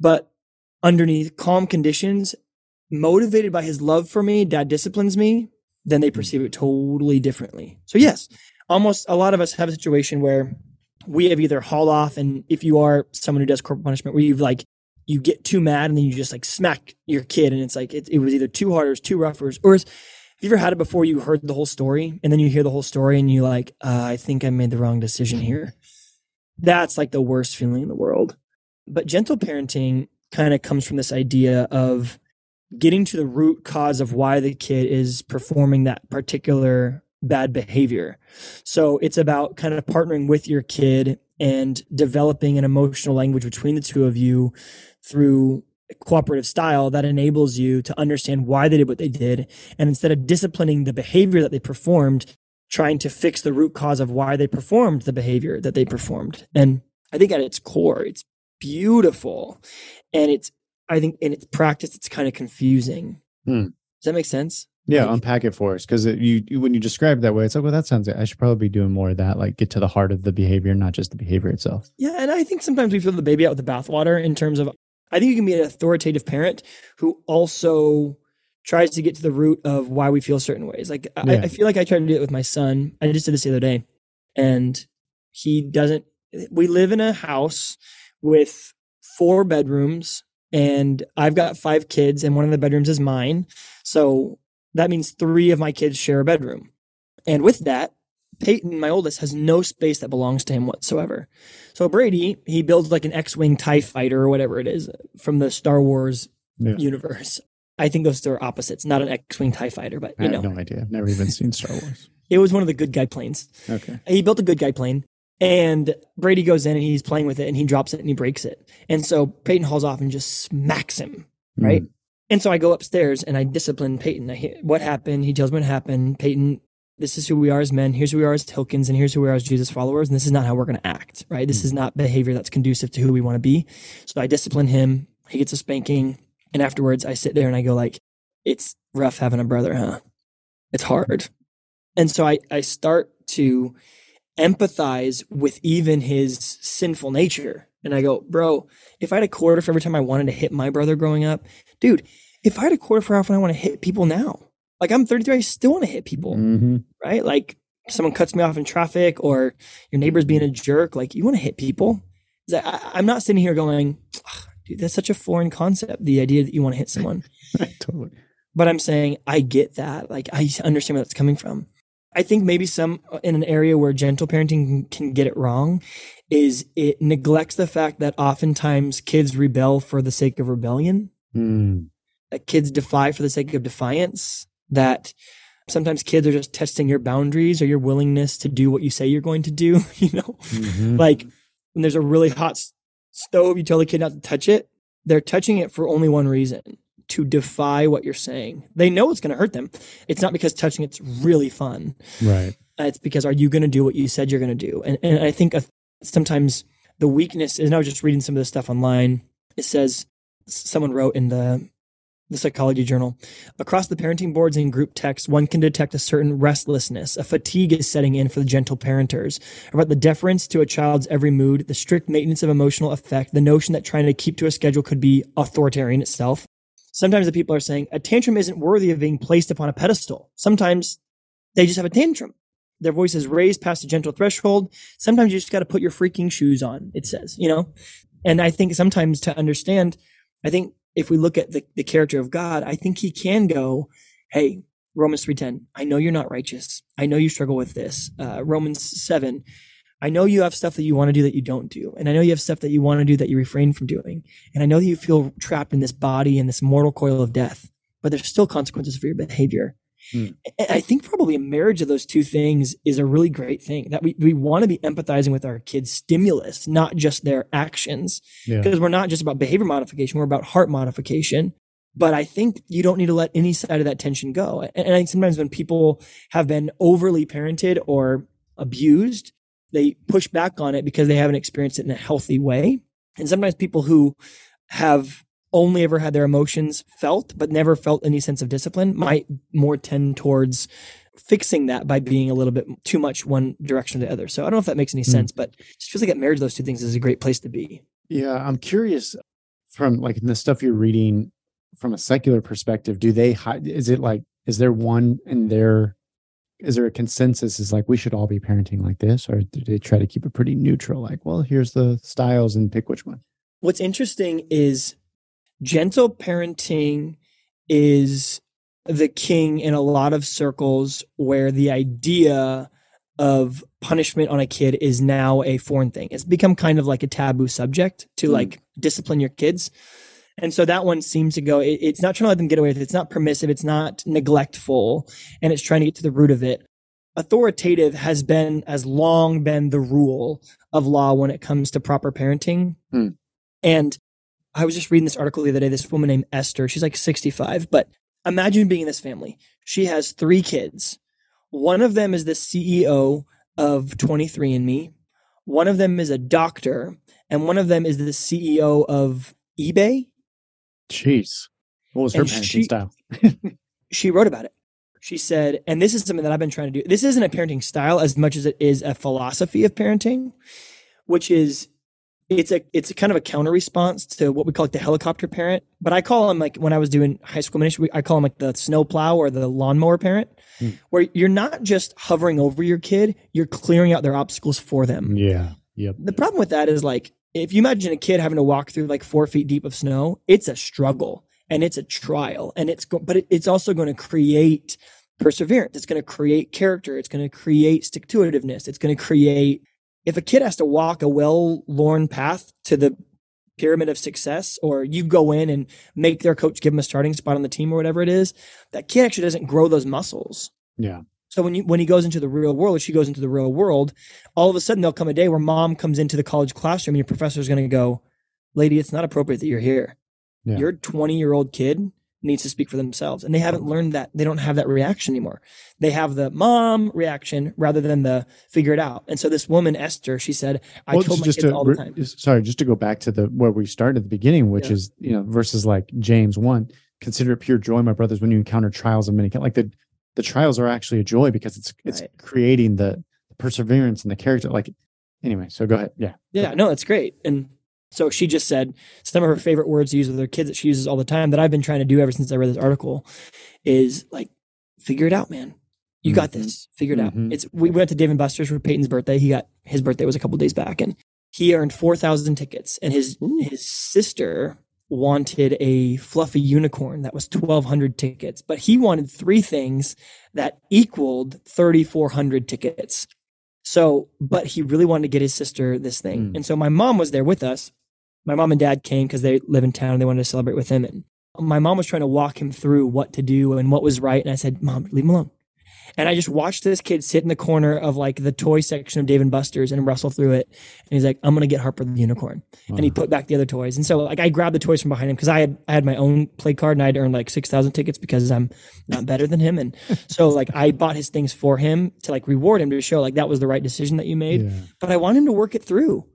But underneath calm conditions, motivated by his love for me, dad disciplines me, then they perceive it totally differently. So yes, almost a lot of us have a situation where we have either haul off and if you are someone who does corporal punishment where you've like you get too mad and then you just like smack your kid and it's like it, it was either too hard or it's too rough or, or it's, have you ever had it before you heard the whole story and then you hear the whole story and you like uh, i think i made the wrong decision here that's like the worst feeling in the world but gentle parenting kind of comes from this idea of getting to the root cause of why the kid is performing that particular bad behavior. So it's about kind of partnering with your kid and developing an emotional language between the two of you through a cooperative style that enables you to understand why they did what they did. And instead of disciplining the behavior that they performed, trying to fix the root cause of why they performed the behavior that they performed. And I think at its core, it's beautiful. And it's, I think in its practice, it's kind of confusing. Hmm. Does that make sense? Yeah, Like- unpack it for us because you, you when you describe it that way, it's like, well, that sounds. I should probably be doing more of that. Like, get to the heart of the behavior, not just the behavior itself. Yeah, and I think sometimes we throw the baby out with the bathwater in terms of I think you can be an authoritative parent who also tries to get to the root of why we feel certain ways. Like I, Yeah. I feel like I tried to do it with my son. I just did this the other day, and he doesn't. We live in a house with four bedrooms, and I've got five kids, and one of the bedrooms is mine. So that means three of my kids share a bedroom, and with that, Peyton, my oldest, has no space that belongs to him whatsoever. So Brady, he builds like an X-wing Tie Fighter or whatever it is from the Star Wars Yeah. universe. I think those are opposites, not an X-wing Tie Fighter, but I you have know, no idea. I've never even seen Star Wars. *laughs* it was one of the good guy planes. Okay. He built a good guy plane, and Brady goes in and he's playing with it, and he drops it and he breaks it, and so Peyton hauls off and just smacks him. Right. Mm. And so I go upstairs and I discipline Peyton. I hear what happened. He tells me what happened. Peyton, this is who we are as men. Here's who we are as Hilkins, and here's who we are as Jesus followers. And this is not how we're going to act, right? This is not behavior that's conducive to who we want to be. So I discipline him. He gets a spanking, and afterwards I sit there and I go like, "It's rough having a brother, huh? It's hard." And so I I start to empathize with even his sinful nature. And I go, bro, if I had a quarter for every time I wanted to hit my brother growing up, dude, if I had a quarter for how often I want to hit people now, like I'm 33, I still want to hit people, Mhm. right? Like someone cuts me off in traffic or your neighbor's being a jerk, like you want to hit people. I, I'm not sitting here going, "Ugh, dude, that's such a foreign concept, the idea that you want to hit someone. *laughs* totally. But I'm saying I get that. Like I understand where that's coming from. I think maybe some uh, in an area where gentle parenting can, get it wrong is it neglects the fact that oftentimes kids rebel for the sake of rebellion, Mm. that kids defy for the sake of defiance, that sometimes kids are just testing your boundaries or your willingness to do what you say you're going to do, *laughs* you know? Mhm. Like when there's a really hot stove, you tell the kid not to touch it. They're touching it for only one reason to defy what you're saying. They know it's going to hurt them. It's not because touching it's really fun. Right. It's because are you going to do what you said you're going to do? And, and I think sometimes the weakness is, and I was just reading some of this stuff online. It says, someone wrote in the the psychology journal across the parenting boards and group text one can detect a certain restlessness a fatigue is setting in for the gentle parenters about the deference to a child's every mood the strict maintenance of emotional effect the notion that trying to keep to a schedule could be authoritarian itself sometimes the people are saying a tantrum isn't worthy of being placed upon a pedestal sometimes they just have a tantrum their voice is raised past a gentle threshold sometimes you just got to put your freaking shoes on it says you know and i think sometimes to understand i think if we look at the, the character of God, I think he can go, hey, Romans 3.10, I know you're not righteous. I know you struggle with this. Uh, Romans 7, I know you have stuff that you want to do that you don't do. And I know you have stuff that you want to do that you refrain from doing. And I know that you feel trapped in this body and this mortal coil of death, but there's still consequences for your behavior. Hmm. And I think probably a marriage of those two things is a really great thing that we, we want to be empathizing with our kids' stimulus, not just their actions Yeah. because we're not just about behavior modification, we're about heart modification. But I think you don't need to let any side of that tension go. And I think sometimes when people have been overly parented or abused, they push back on it because they haven't experienced it in a healthy way. And sometimes people who have only ever had their emotions felt, but never felt any sense of discipline might more tend towards fixing that by being a little bit too much one direction or the other. So I don't know if that makes any Hmm. sense, but it just feels like that marriage those two things is a great place to be. Yeah, I'm curious from like the stuff you're reading from a secular perspective. Do they is it like is there one in their is there a consensus is like we should all be parenting like this or do they try to keep it pretty neutral like well here's the styles and pick which one What's interesting is gentle parenting is the king in a lot of circles where the idea of punishment on a kid is now a foreign thing. It's become kind of like a taboo subject to Hmm. like discipline your kids. And so that one seems to go, it- it's not trying to let them get away with it. It's not permissive. It's not neglectful. And it's trying to get to the root of it. Authoritative has been, has long been the rule of law when it comes to proper parenting. Hmm. And I was just reading this article the other day. This woman named Esther, she's like 65, but imagine being in this family. She has three kids. One of them is the CEO of 23andMe. One of them is a doctor, and one of them is the CEO of eBay. Jeez what was her And parenting she- style *laughs* She wrote about it. She said, and this is something that I've been trying to do. This isn't a parenting style as much as it is a philosophy of parenting, which is it's a it's a kind of a counter response to what we call like the helicopter parent. But I call them like when I was doing high school ministry, I call them like the snowplow or the lawnmower parent, Hmm. where you're not just hovering over your kid, you're clearing out their obstacles for them. yeah yep The problem with that is like if you imagine a kid having to walk through like four feet deep of snow, it's a struggle and it's a trial, and it's go- but it, it's also going to create perseverance. It's going to create character. It's going to create stick to itiveness. It's going to create if a kid has to walk a well-worn path to the pyramid of success, or you go in and make their coach give them a starting spot on the team or whatever it is, that kid actually doesn't grow those muscles. yeah So when you when he goes into the real world, or she goes into the real world, all of a sudden there'll come a day where mom comes into the college classroom and your professor is going to go, "Lady, it's not appropriate that you're here. Yeah. Your 20 year old kid needs to speak for themselves." And they haven't learned that. They don't have that reaction anymore. They have the mom reaction rather than the figure it out. And so this woman Esther, she said, "I well, told my kids to, all the time." sorry just to go back to the where we started at the beginning which Yeah. is you know versus like james 1 consider it pure joy my brothers when you encounter trials of many kind like the the trials are actually a joy because it's it's Right. creating the perseverance and the character like anyway so go ahead yeah Yeah, no, that's great. And so she just said some of her favorite words to use with her kids that she uses all the time that I've been trying to do ever since I read this article is like, figure it out, man. You got Mhm. this. Figure it out. Mhm. It's we went to Dave and Buster's for Peyton's birthday. He got his birthday was a couple days back, and he earned four thousand tickets. And his Ooh. his sister wanted a fluffy unicorn that was twelve hundred tickets, but he wanted three things that equaled thirty four hundred tickets. So, but he really wanted to get his sister this thing. Mm. And so my mom was there with us. My mom and dad came because they live in town and they wanted to celebrate with him. And my mom was trying to walk him through what to do and what was right. And I said, Mom, leave him alone. And I just watched this kid sit in the corner of like the toy section of Dave and Buster's and wrestle through it. And he's like, I'm gonna get Harper the unicorn. And he put back the other toys. And so like I grabbed the toys from behind him because I had I had my own play card and I'd earned like six thousand tickets because I'm not better than him. And *laughs* so like I bought his things for him to like reward him to show like that was the right decision that you made. Yeah. But I want him to work it through.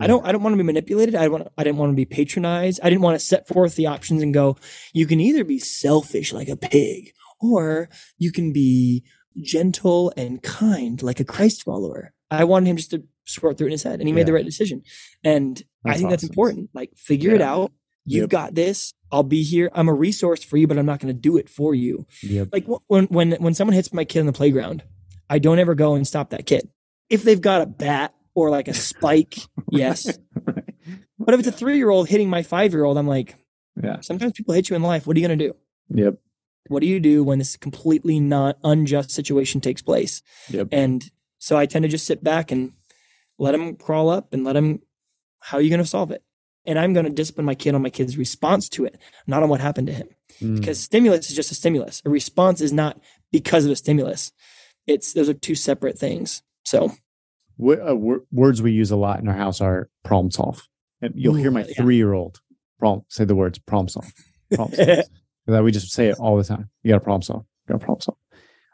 I don't I don't want to be manipulated. I want I didn't want to be patronized. I didn't want to set forth the options and go, you can either be selfish like a pig, or you can be gentle and kind like a Christ follower. I wanted him just to sort through in his head and he made the right decision. And I That's think that's important. Like figure it out. You've Yep. got this. I'll be here. I'm a resource for you, but I'm not going to do it for you. Yep. Like when when when someone hits my kid in the playground, I don't ever go and stop that kid. If they've got a bat or like a spike, *laughs* yes. But if it's a three year old hitting my five year old, I'm like, Yeah. sometimes people hit you in life. What are you going to do? Yep. What do you do when this completely not unjust situation takes place? Yep. And so I tend to just sit back and let them crawl up and let them, how are you going to solve it? And I'm going to discipline my kid on my kid's response to it, not on what happened to him. Mm. Because stimulus is just a stimulus. A response is not because of a stimulus. It's those are two separate things. So uh, wor- words we use a lot in our house are problem solve. And you'll hear my yeah. three year old problem say the words problem solve. Problem solve. *laughs* that we just say it all the time. You got to problem solve. You got to problem solve.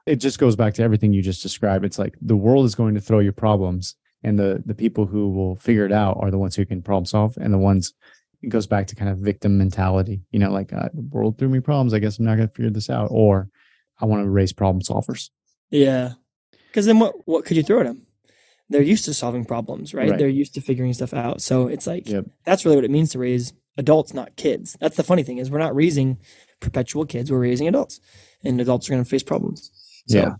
It just goes back to everything you just described. It's like the world is going to throw you problems, and the the people who will figure it out are the ones who can problem solve, and the ones it goes back to kind of victim mentality. You know, like uh, the world threw me problems. I guess I'm not going to figure this out, or I want to raise problem solvers. Yeah. Because then what, what could you throw at them? They're used to solving problems, right? Right. They're used to figuring stuff out. So it's like, Yep. that's really what it means to raise adults, not kids. That's the funny thing is we're not raising perpetual kids. We're raising adults and adults are going to face problems. So, Yeah.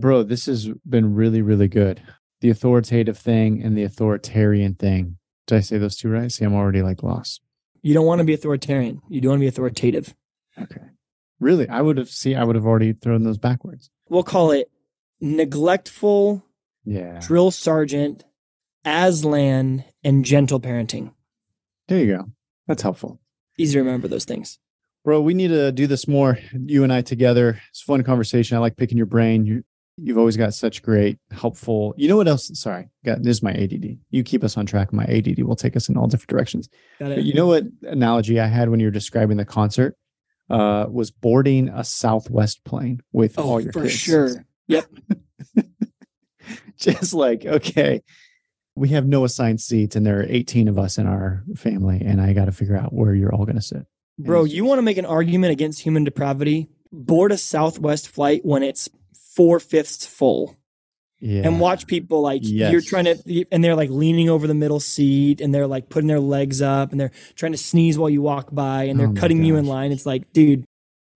Bro, this has been really, really good. The authoritative thing and the authoritarian thing. Did I say those two right? See, I'm already like lost. You don't want to be authoritarian. You do want to be authoritative. Okay. Really? I would have see I would have already thrown those backwards. We'll call it neglectful Yeah. drill sergeant, Aslan, and gentle parenting. There you go. That's helpful. Easy to remember those things. Bro, we need to do this more, you and I together. It's a fun conversation. I like picking your brain. You you've always got such great, helpful. You know what else? Sorry, got this is my ADD. You keep us on track. My ADD will take us in all different directions. But you know what analogy I had when you were describing the concert uh, was boarding a Southwest plane with all Oh, your for kids. sure. Yep. *laughs* Just like okay, we have no assigned seats, and there are 18 of us in our family, and I got to figure out where you're all going to sit. Bro, you want to make an argument against human depravity? Board a Southwest flight when it's four fifths full Yeah, and watch people like you're trying to, and they're like leaning over the middle seat and they're like putting their legs up and they're trying to sneeze while you walk by and they're Oh cutting you in line. It's like, dude,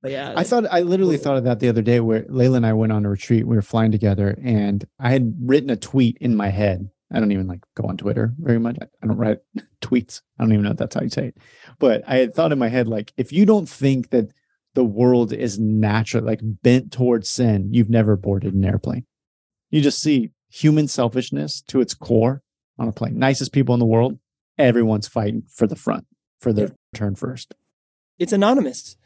but yeah, I thought I literally thought of that the other day where Layla and I went on a retreat. We were flying together and I had written a tweet in my head. I don't even like go on Twitter very much. I don't write *laughs* tweets. I don't even know if that's how you say it. But I had thought in my head, like, if you don't think that the world is natural, like bent towards sin, you've never boarded an airplane. You just see human selfishness to its core on a plane. Nicest people in the world, everyone's fighting for the front, for their Yeah. turn first. it's anonymous.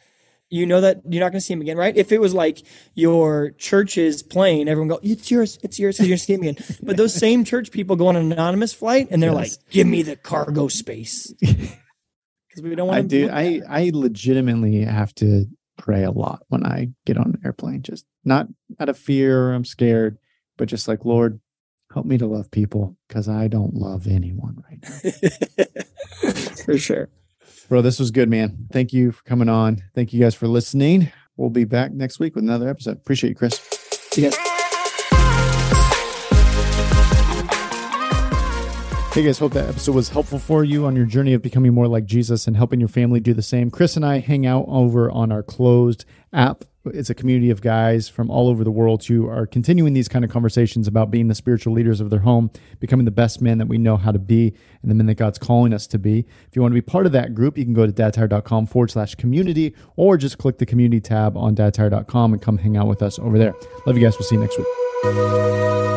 You know that you're not going to see him again, right? If it was like your church's plane, everyone go, "It's yours, it's yours, because you're going to see him again." *laughs* But those same church people go on an anonymous flight, and they're Yes. like, "Give me the cargo space," *laughs* because we don't want I to do. I I legitimately have to pray a lot when I get on an airplane. Just not out of fear I'm scared, but just like Lord, help me to love people because I don't love anyone right now. *laughs* for sure. Bro, this was good, man. Thank you for coming on. Thank you guys for listening. We'll be back next week with another episode. Appreciate you, Chris. See you guys. Hey guys, hope that episode was helpful for you on your journey of becoming more like Jesus and helping your family do the same. Chris and I hang out over on our closed app. It's a community of guys from all over the world who are continuing these kind of conversations about being the spiritual leaders of their home, becoming the best men that we know how to be, and the men that God's calling us to be. If you want to be part of that group, you can go to dadtired.com forward slash community or just click the community tab on dadtired.com and come hang out with us over there. Love you guys. We'll see you next week.